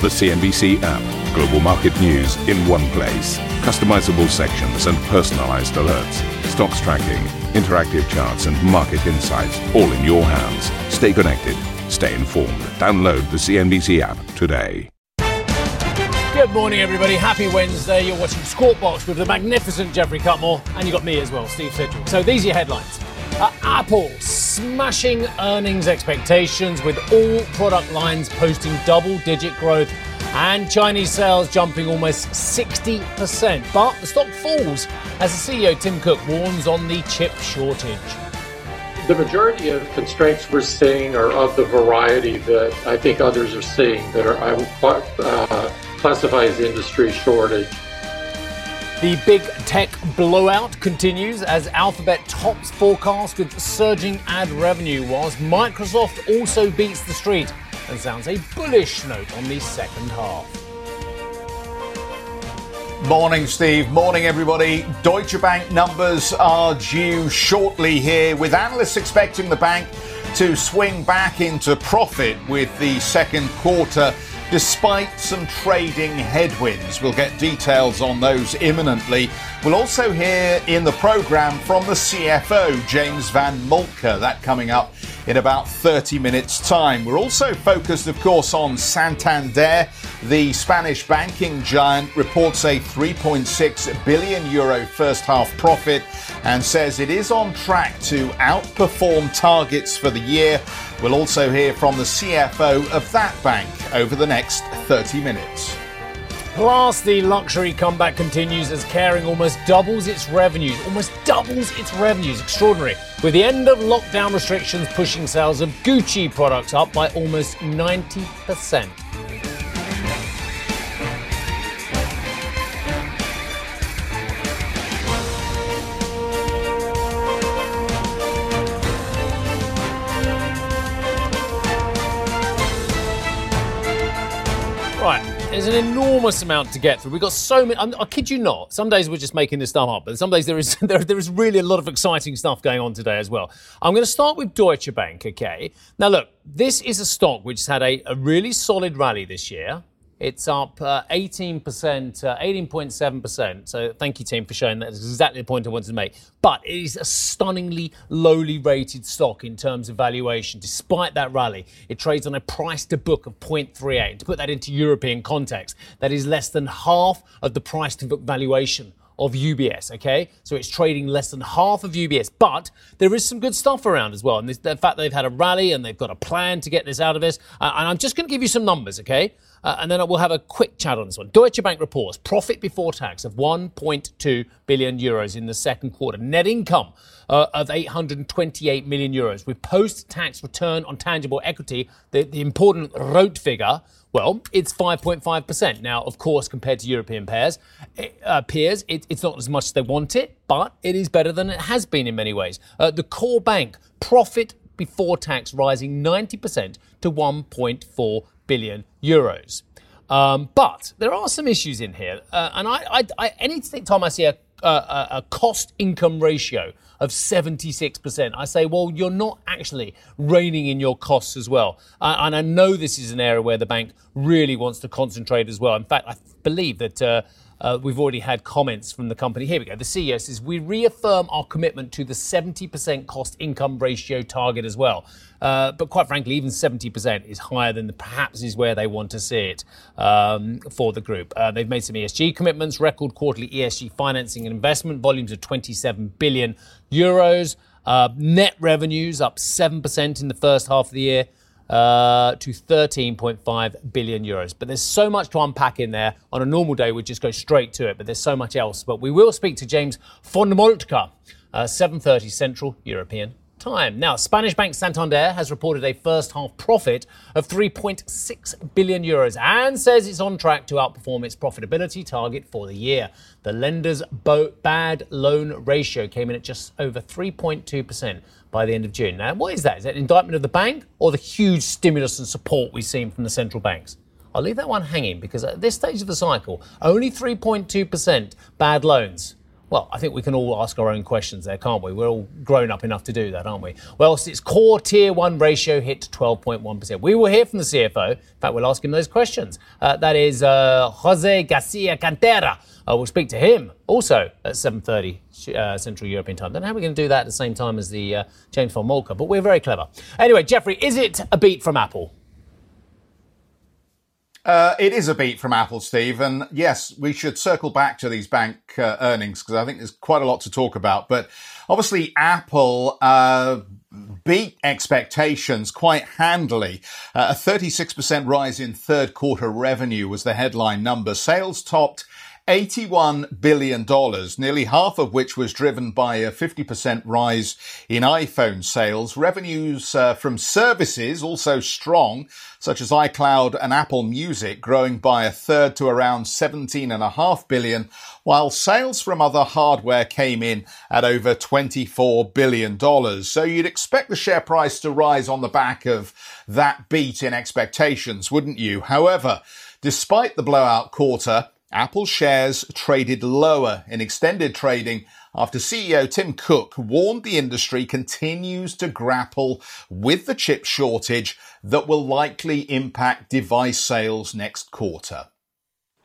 The CNBC app. Global market news in one place. Customizable sections and personalized alerts. Stocks tracking, interactive charts, and market insights all in your hands. Stay connected. Stay informed. Download the CNBC app today. Good morning, everybody. Happy Wednesday. You're watching Squawk Box with the magnificent Jeffrey Cutmore, and you've got me as well, Steve Sedgwick. So these are your headlines. Uh, Apple smashing earnings expectations with all product lines posting double digit growth and Chinese sales jumping almost 60%. But the stock falls as the CEO Tim Cook warns on the chip shortage. The majority of constraints we're seeing are of the variety that I think others are seeing that are I would uh, classify as industry shortage. The big tech blowout continues as Alphabet tops forecast with surging ad revenue, whilst Microsoft also beats the street and sounds a bullish note on the second half. Morning, Steve. Morning, everybody. Deutsche Bank numbers are due shortly here, with analysts expecting the bank to swing back into profit with the second quarter despite some trading headwinds. We'll get details on those imminently. We'll also hear in the programme from the CFO, James von Moltke, that coming up in about 30 minutes' time. We're also focused, of course, on Santander. The Spanish banking giant reports a 3.6 billion euro first half profit and says it is on track to outperform targets for the year. We'll also hear from the CFO of that bank over the next 30 minutes. Plus, the luxury comeback continues as Kering almost doubles its revenues. Almost doubles its revenues. Extraordinary. With the end of lockdown restrictions pushing sales of Gucci products up by almost 90%. Right, there's an enormous amount to get through. We've got so many. I'm, I kid you not. Some days we're just making this stuff up, but some days there is there, there is really a lot of exciting stuff going on today as well. I'm going to start with Deutsche Bank. Okay. Now look, this is a stock which has had a, a really solid rally this year. It's up uh, 18%, uh, 18.7%. So thank you, team, for showing that. That's exactly the point I wanted to make. But it is a stunningly lowly rated stock in terms of valuation. Despite that rally, it trades on a price to book of 0.38. And to put that into European context, that is less than half of the price to book valuation of UBS, okay? So it's trading less than half of UBS, but there is some good stuff around as well. And this, the fact they've had a rally and they've got a plan to get this out of this. Uh, and I'm just going to give you some numbers, okay? Uh, and then we'll have a quick chat on this one. Deutsche Bank reports profit before tax of 1.2 billion euros in the second quarter. Net income uh, of 828 million euros with post-tax return on tangible equity, the, the important ROTE figure, well, it's 5.5%. Now, of course, compared to European peers, uh, peers it, it's not as much as they want it, but it is better than it has been in many ways. Uh, the core bank profit before tax rising 90% to 1.4 billion euros. Um, but there are some issues in here, uh, and I, I, I, any time I see a, a, a cost income ratio of 76%. I say, well, you're not actually reining in your costs as well. Uh, and I know this is an area where the bank really wants to concentrate as well. In fact, I believe that. Uh, we've already had comments from the company. Here we go. The CEO says we reaffirm our commitment to the 70% cost income ratio target as well. Uh, but quite frankly, even 70% is higher than the, perhaps is where they want to see it um, for the group. Uh, they've made some ESG commitments, record quarterly ESG financing and investment volumes of 27 billion euros. Uh, net revenues up 7% in the first half of the year uh, to 13.5 billion euros. But there's so much to unpack in there. On a normal day, we'd just go straight to it, but there's so much else. But we will speak to James von Moltke, uh, 7.30 Central European time. Now, Spanish bank Santander has reported a first half profit of 3.6 billion euros and says it's on track to outperform its profitability target for the year. The lender's bo- bad loan ratio came in at just over 3.2% by the end of June. Now, what is that? Is that indictment of the bank or the huge stimulus and support we've seen from the central banks? I'll leave that one hanging because at this stage of the cycle, only 3.2% bad loans Well, I think we can all ask our own questions there, can't we? We're all grown up enough to do that, aren't we? Well, its core tier one ratio hit 12.1%. We will hear from the CFO. In fact, we'll ask him those questions. Uh, that is uh, Jose Garcia Cantera. Uh, we'll speak to him also at 7.30 uh, Central European Time. Know how we're going to do that at the same time as the uh, James von Moltke, but we're very clever. Anyway, Jeffrey, is it a beat from Apple? Uh, it is a beat from Apple, Steve. And yes, we should circle back to these bank uh, earnings because I think there's quite a lot to talk about. But obviously, Apple uh, beat expectations quite handily. Uh, a 36% rise in third quarter revenue was the headline number. Sales topped $81 billion, nearly half of which was driven by a 50% rise in iPhone sales. Revenues uh, from services also strong, such as iCloud and Apple Music, growing by a third to around 17.5 billion, while sales from other hardware came in at over $24 billion. So you'd expect the share price to rise on the back of that beat in expectations, wouldn't you? However, despite the blowout quarter, Apple shares traded lower in extended trading after CEO Tim Cook warned the industry continues to grapple with the chip shortage that will likely impact device sales next quarter.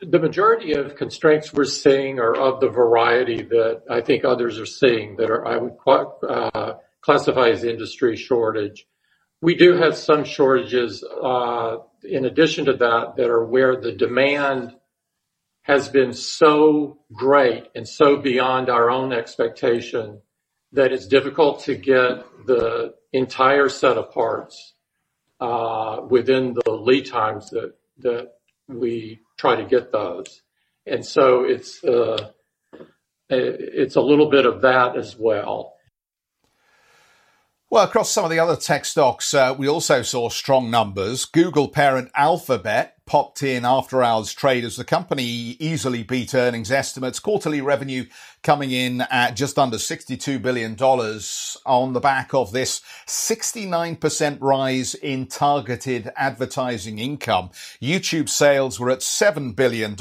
The majority of constraints we're seeing are of the variety that I think others are seeing that are I would uh, classify as industry shortage. We do have some shortages uh, in addition to that that are where the demand has been so great and so beyond our own expectation that it's difficult to get the entire set of parts uh, within the lead times that that we try to get those. And so it's uh, it's a little bit of that as well. Well, across some of the other tech stocks, uh, we also saw strong numbers. Google parent Alphabet popped in after hours trade as the company easily beat earnings estimates. Quarterly revenue coming in at just under $62 billion on the back of this 69% rise in targeted advertising income. YouTube sales were at $7 billion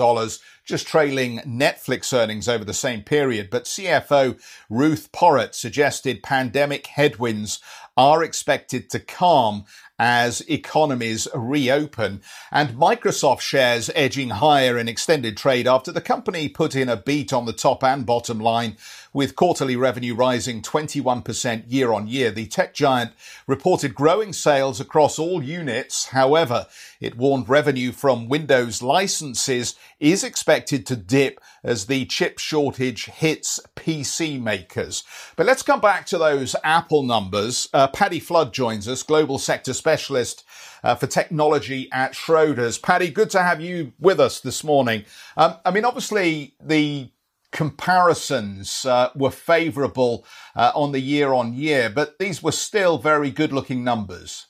just trailing Netflix earnings over the same period. But CFO Ruth Porat suggested pandemic headwinds are expected to calm as economies reopen. And Microsoft shares edging higher in extended trade after the company put in a beat on the top and bottom line with quarterly revenue rising 21% year on year. The tech giant reported growing sales across all units. However, it warned revenue from Windows licenses is expected to dip as the chip shortage hits PC makers. But let's come back to those Apple numbers. Uh, Paddy Flood joins us, global sector specialist uh, for technology at Schroders. Paddy, good to have you with us this morning. Um, I mean, obviously, the comparisons uh, were favourable uh, on the year on year, but these were still very good looking numbers.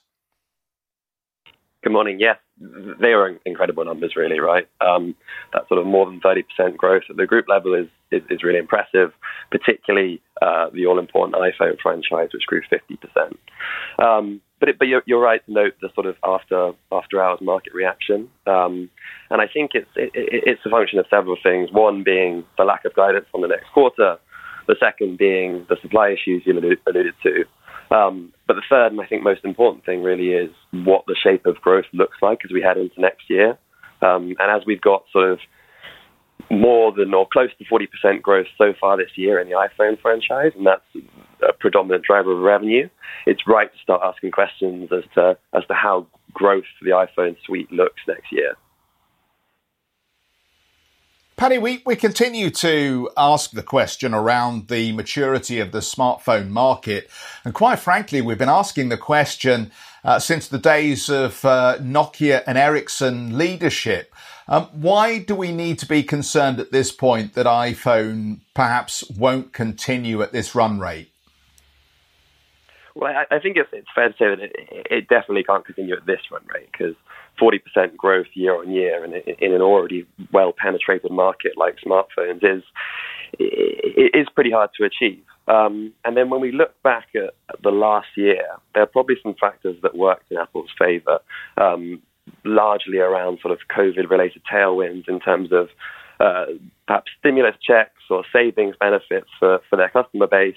Good morning. Yes, they are incredible numbers, really, right? Um, that sort of more than 30% growth at the group level is, is, is really impressive, particularly uh, the all important iPhone franchise, which grew 50%. Um, but it, but you're, you're, right to note the sort of after after hours market reaction, um, and I think it's it, it's a function of several things. One being the lack of guidance on the next quarter, the second being the supply issues you alluded to, um, but the third and I think most important thing really is what the shape of growth looks like as we head into next year, um, and as we've got sort of more than or close to 40% growth so far this year in the iPhone franchise, and that's a predominant driver of revenue. It's right to start asking questions as to as to how growth for the iPhone suite looks next year. Paddy, we, we continue to ask the question around the maturity of the smartphone market. And quite frankly, we've been asking the question uh, since the days of uh, Nokia and Ericsson leadership. Um, why do we need to be concerned at this point that iPhone perhaps won't continue at this run rate? Well, I, I think it's, it's, fair to say that it, it, definitely can't continue at this run rate because 40% growth year on year in, in an already well penetrated market like smartphones is is pretty hard to achieve. Um, and then when we look back at the last year, there are probably some factors that worked in Apple's favor, um, largely around sort of COVID related tailwinds in terms of uh, perhaps stimulus checks or savings benefits for, for their customer base,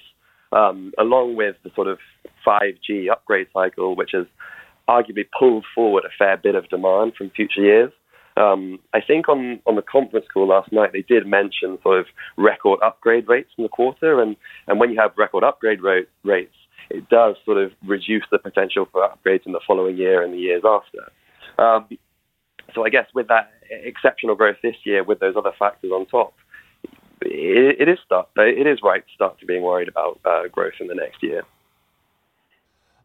um, along with the sort of 5G upgrade cycle, which has arguably pulled forward a fair bit of demand from future years. Um, I think on, on the conference call last night, they did mention sort of record upgrade rates in the quarter. And, and when you have record upgrade rate, rates, it does sort of reduce the potential for upgrades in the following year and the years after. Um, so I guess with that exceptional growth this year, with those other factors on top, it, it is start, it is right to start to being worried about uh, growth in the next year.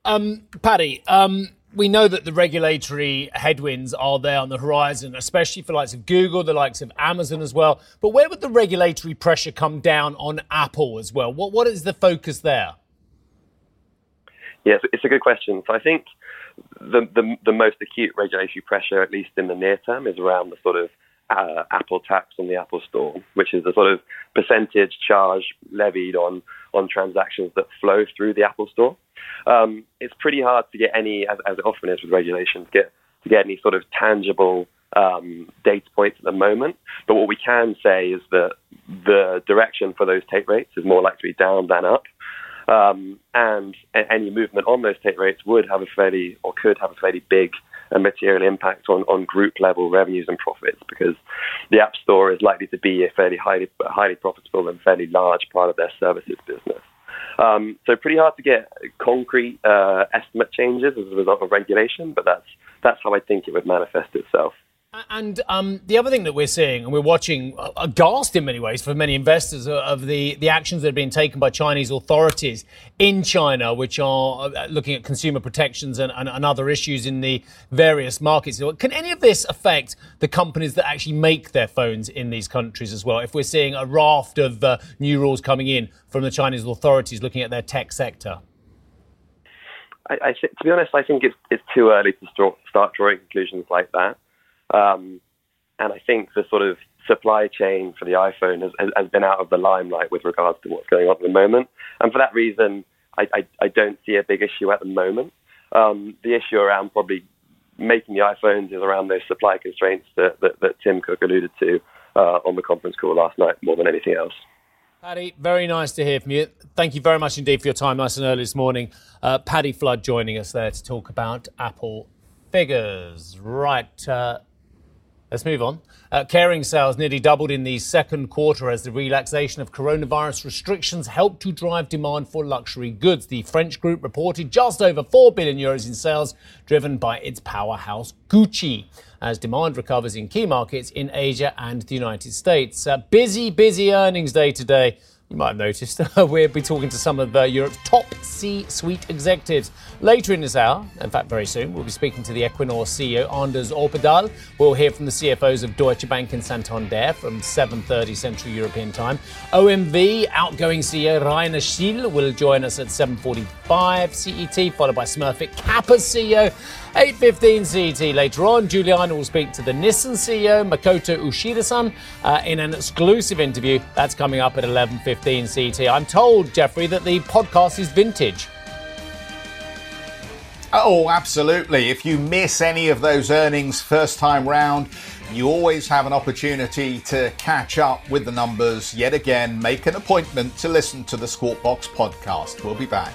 Um, Paddy, um, we know that the regulatory headwinds are there on the horizon, especially for likes of Google, the likes of Amazon as well. But where would the regulatory pressure come down on Apple as well? What what is the focus there? Yes, it's a good question. So I think the, the, the most acute regulatory pressure, at least in the near term, is around the sort of uh, Apple tax on the Apple Store, which is the sort of percentage charge levied on on transactions that flow through the Apple Store. Um, it's pretty hard to get any, as, as, it often is with regulations, get to get any sort of tangible um, data points at the moment. But what we can say is that the direction for those take rates is more likely to be down than up. Um, and any movement on those take rates would have a fairly, or could have a fairly big and material impact on, on group level revenues and profits because the App Store is likely to be a fairly highly, highly profitable and fairly large part of their services business. Um, so pretty hard to get concrete uh, estimate changes as a result of regulation, but that's that's how I think it would manifest itself. And um, the other thing that we're seeing, and we're watching aghast in many ways for many investors, of the, the actions that have been taken by Chinese authorities in China, which are uh, looking at consumer protections and, and, and, other issues in the various markets. Can any of this affect the companies that actually make their phones in these countries as well? If we're seeing a raft of uh, new rules coming in from the Chinese authorities looking at their tech sector? I, I th- to be honest, I think it's, it's too early to start, start drawing conclusions like that. Um, and I think the sort of supply chain for the iPhone has, has, been out of the limelight with regards to what's going on at the moment. And for that reason, I, I, I don't see a big issue at the moment. Um, the issue around probably making the iPhones is around those supply constraints that, that, that Tim Cook alluded to uh, on the conference call last night more than anything else. Paddy, very nice to hear from you. Thank you very much indeed for your time, nice and early this morning. Uh, Paddy Flood joining us there to talk about Apple figures. Right. Uh, Let's move on. Uh, Kering sales nearly doubled in the second quarter as the relaxation of coronavirus restrictions helped to drive demand for luxury goods. The French group reported just over 4 billion euros in sales, driven by its powerhouse Gucci, as demand recovers in key markets in Asia and the United States. Uh, busy, busy earnings day today you might have noticed, we'll be talking to some of Europe's top C suite executives. Later in this hour, in fact, very soon, we'll be speaking to the Equinor CEO, Anders Opedal. We'll hear from the CFOs of Deutsche Bank and Santander from 7.30 Central European Time. OMV outgoing CEO Rainer Schill will join us at 7.45 CET, followed by Smurfit Kappa CEO 8.15 CET later on, Juliana will speak to the Nissan CEO, Makoto Uchida-san, uh, in an exclusive interview. That's coming up at 11.15 CET. I'm told, Jeffrey, that the podcast is vintage. Oh, absolutely. If you miss any of those earnings first time round, you always have an opportunity to catch up with the numbers yet again. Make an appointment to listen to the Squawk Box podcast. We'll be back.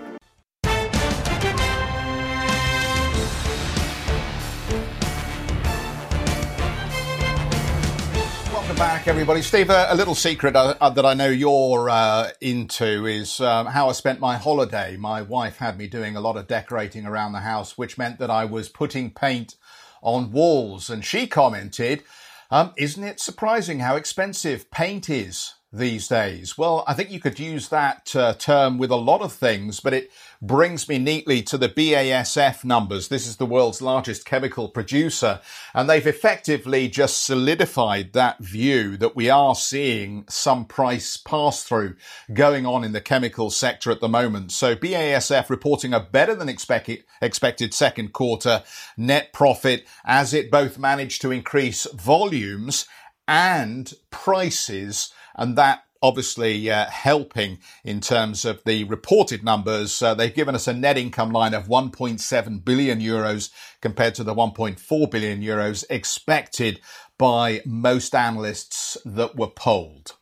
Back, everybody. Steve, a, a little secret uh, uh, that I know you're uh, into is um, how I spent my holiday. My wife had me doing a lot of decorating around the house, which meant that I was putting paint on walls. And she commented, Um, isn't it surprising how expensive paint is these days? Well, I think you could use that uh, term with a lot of things, but it brings me neatly to the BASF numbers. This is the world's largest chemical producer, and they've effectively just solidified that view that we are seeing some price pass through going on in the chemical sector at the moment. So BASF reporting a better than expected, expected second quarter net profit as it both managed to increase volumes and prices and that obviously uh, helping in terms of the reported numbers. Uh, they've given us a net income line of 1.7 billion euros compared to the 1.4 billion euros expected by most analysts that were polled.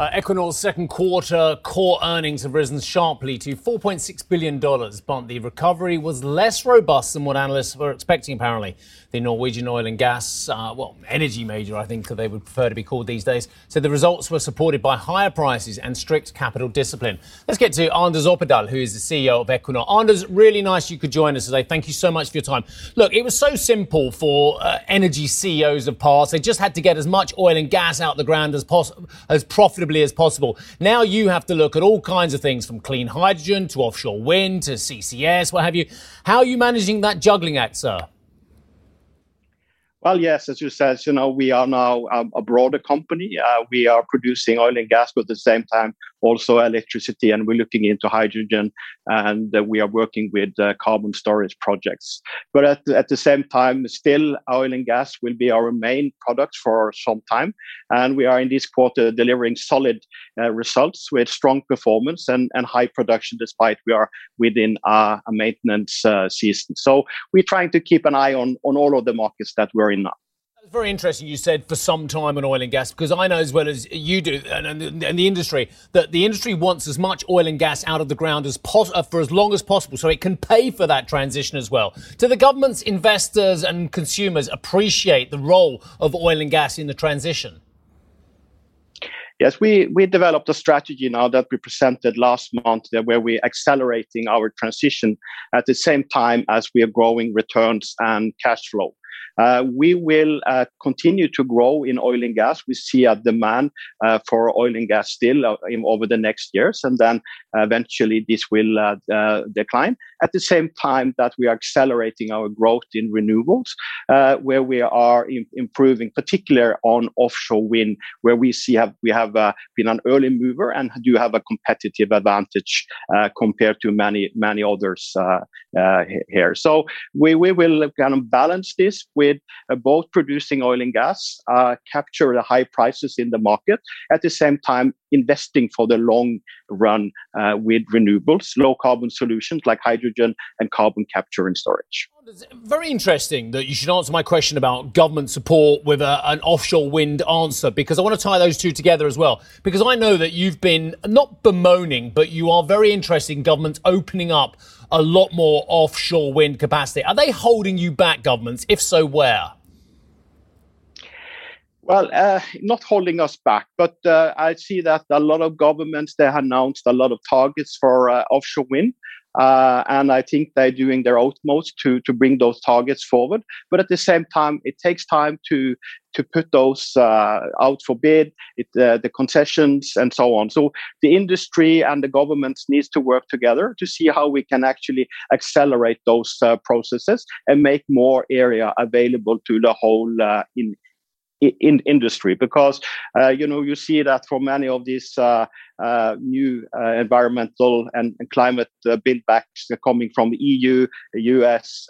Uh, Equinor's second quarter core earnings have risen sharply to $4.6 billion, but the recovery was less robust than what analysts were expecting, apparently the Norwegian oil and gas, uh, well, energy major, I think they would prefer to be called these days. So the results were supported by higher prices and strict capital discipline. Let's get to Anders Opedal, who is the CEO of Equinor. Anders, really nice you could join us today. Thank you so much for your time. Look, it was so simple for uh, energy CEOs of past. They just had to get as much oil and gas out of the ground as possible, as profitably as possible. Now you have to look at all kinds of things from clean hydrogen to offshore wind to CCS, what have you. How are you managing that juggling act, sir? Well, yes, as you said, you know, we are now um, a broader company. Uh, we are producing oil and gas, but at the same time, also electricity, and we're looking into hydrogen, and uh, we are working with uh, carbon storage projects. But at, at the same time, still oil and gas will be our main product for some time, and we are in this quarter delivering solid uh, results with strong performance and, and high production, despite we are within a, maintenance season. So we're trying to keep an eye on on all of the markets that we're in now. It's very interesting you said for some time on oil and gas because I know as well as you do and, and, and the industry that the industry wants as much oil and gas out of the ground as pos- uh, for as long as possible so it can pay for that transition as well. Do the government's investors and consumers appreciate the role of oil and gas in the transition? Yes, we, we developed a strategy now that we presented last month where we're accelerating our transition at the same time as we are growing returns and cash flow. Uh, we will uh, continue to grow in oil and gas. We see a demand uh, for oil and gas still uh, over the next years, and then uh, eventually this will uh, decline. At the same time that we are accelerating our growth in renewables, where we are improving, particularly on offshore wind, where we see we have been an early mover and do have a competitive advantage compared to many many others here. So we will kind of balance this with uh, both producing oil and gas, uh, capture the high prices in the market, at the same time investing for the long run uh, with renewables, low carbon solutions like hydrogen and carbon capture and storage. Very interesting that you should answer my question about government support with a, an offshore wind answer because I want to tie those two together as well. Because I know that you've been not bemoaning, but you are very interested in governments opening up a lot more offshore wind capacity. Are they holding you back, governments? If so, where? Well, uh, not holding us back, but uh, I see that a lot of governments they announced a lot of targets for uh, offshore wind. Uh, and I think they're doing their utmost to to bring those targets forward. But at the same time, it takes time to to put those uh, out for bid, it, uh, the concessions and so on. So the industry and the governments needs to work together to see how we can actually accelerate those processes and make more area available to the whole in, in industry because uh, you know you see that for many of these uh, uh, new uh, environmental and, and climate uh, buildbacks coming from the EU, US,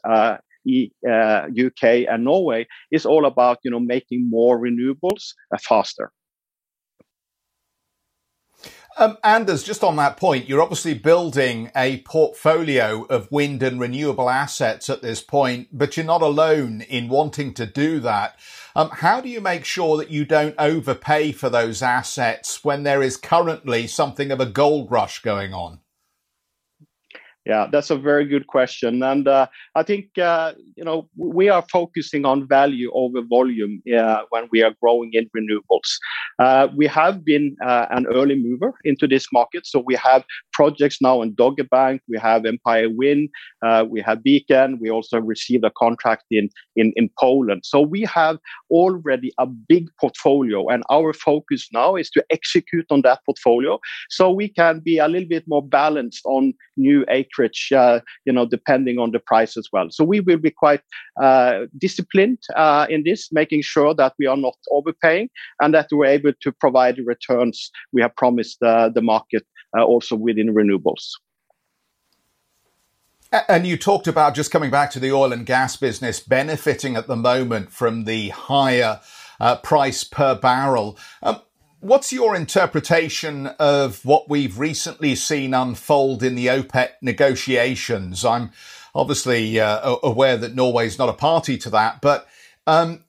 e, UK, and Norway is all about you know making more renewables faster. Um, Anders, just on that point, you're obviously building a portfolio of wind and renewable assets at this point, but you're not alone in wanting to do that. Um, how do you make sure that you don't overpay for those assets when there is currently something of a gold rush going on? Yeah, that's a very good question, and uh, I think uh, you know we are focusing on value over volume uh, when we are growing in renewables. Uh, we have been uh, an early mover into this market, so we have projects now in Dogger Bank. We have Empire Wind. Uh, we have Beacon. We also received a contract in, in, in Poland. So we have already a big portfolio, and our focus now is to execute on that portfolio so we can be a little bit more balanced on new acreage, uh, you know, depending on the price as well. So we will be quite uh, disciplined uh, in this, making sure that we are not overpaying and that we're able to provide the returns we have promised uh, the market also within renewables. And you talked about just coming back to the oil and gas business benefiting at the moment from the higher uh, price per barrel. Um, what's your interpretation of what we've recently seen unfold in the OPEC negotiations? I'm obviously uh, aware that Norway is not a party to that, but um,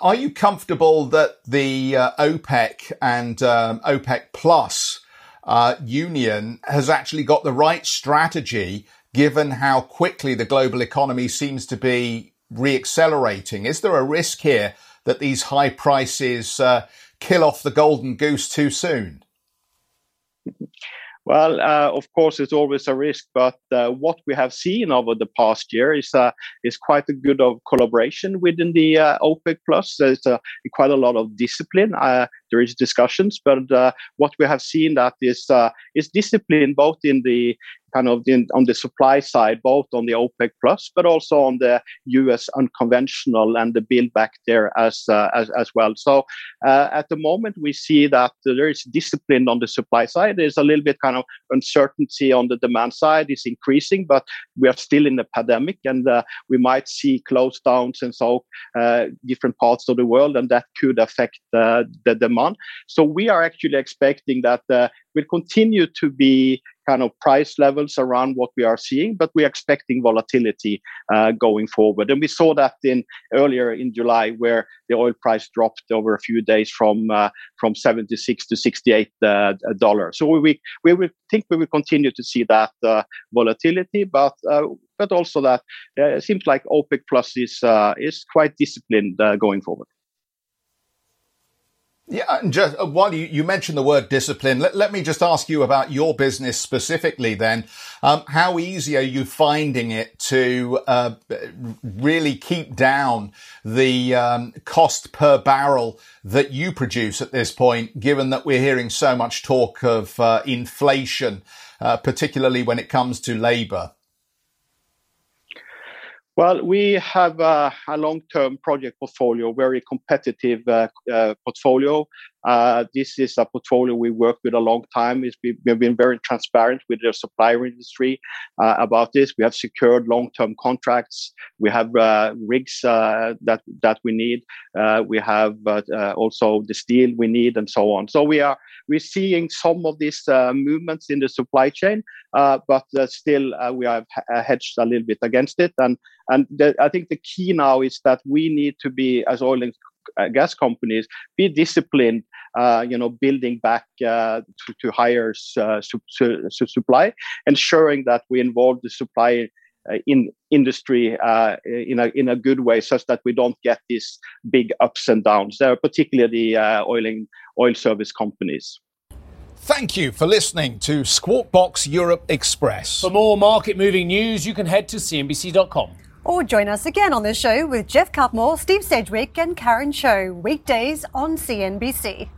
are you comfortable that the uh, OPEC and um, OPEC Plus uh, union has actually got the right strategy given how quickly the global economy seems to be reaccelerating? Is there a risk here that these high prices uh, kill off the golden goose too soon? Well, uh, of course, it's always a risk, but uh, what we have seen over the past year is uh, is quite a good of collaboration within the uh, OPEC Plus. There's uh, quite a lot of discipline. Uh, there is discussions, but what we have seen that is is discipline both in the kind of on the supply side, both on the OPEC plus, but also on the U.S. unconventional and the build back there as uh, as, as well. So uh, at the moment, we see that there is discipline on the supply side. There's a little bit kind of uncertainty on the demand side. It's increasing, but we are still in a pandemic, and uh, we might see close downs in so uh, different parts of the world, and that could affect uh, the demand. So we are actually expecting that uh, will continue to be kind of price levels around what we are seeing, but we're expecting volatility uh, going forward. And we saw that in earlier in July, where the oil price dropped over a few days from uh, from 76 to 68 uh, dollars. So we we will think we will continue to see that uh, volatility, but uh, but also that uh, it seems like OPEC Plus is is quite disciplined going forward. Yeah, and just uh, while you, you mentioned the word discipline, let, let me just ask you about your business specifically then. Um, how easy are you finding it to uh, really keep down the um, cost per barrel that you produce at this point, given that we're hearing so much talk of uh, inflation, uh, particularly when it comes to labor? Well, we have a long-term project portfolio, very competitive uh, uh, portfolio. Uh, this is a portfolio we worked with a long time. we have been very transparent with the supplier industry uh, about this. We have secured long-term contracts. We have uh, rigs uh, that that we need. Uh, we have also the steel we need, and so on. So we are we're seeing some of these movements in the supply chain, but still we have hedged a little bit against it. And and the, I think the key now is that we need to be as oil and gas companies be disciplined you know building back uh, to, to higher uh, su- su- supply ensuring that we involve the supply uh, in industry uh, in a in a good way such that we don't get these big ups and downs there particularly the oil and oil service companies Thank you for listening to Squawk Box Europe Express. For more market moving news, you can head to CNBC.com. Or join us again on the show with Jeff Cutmore, Steve Sedgwick, and Karen Tso, weekdays on CNBC.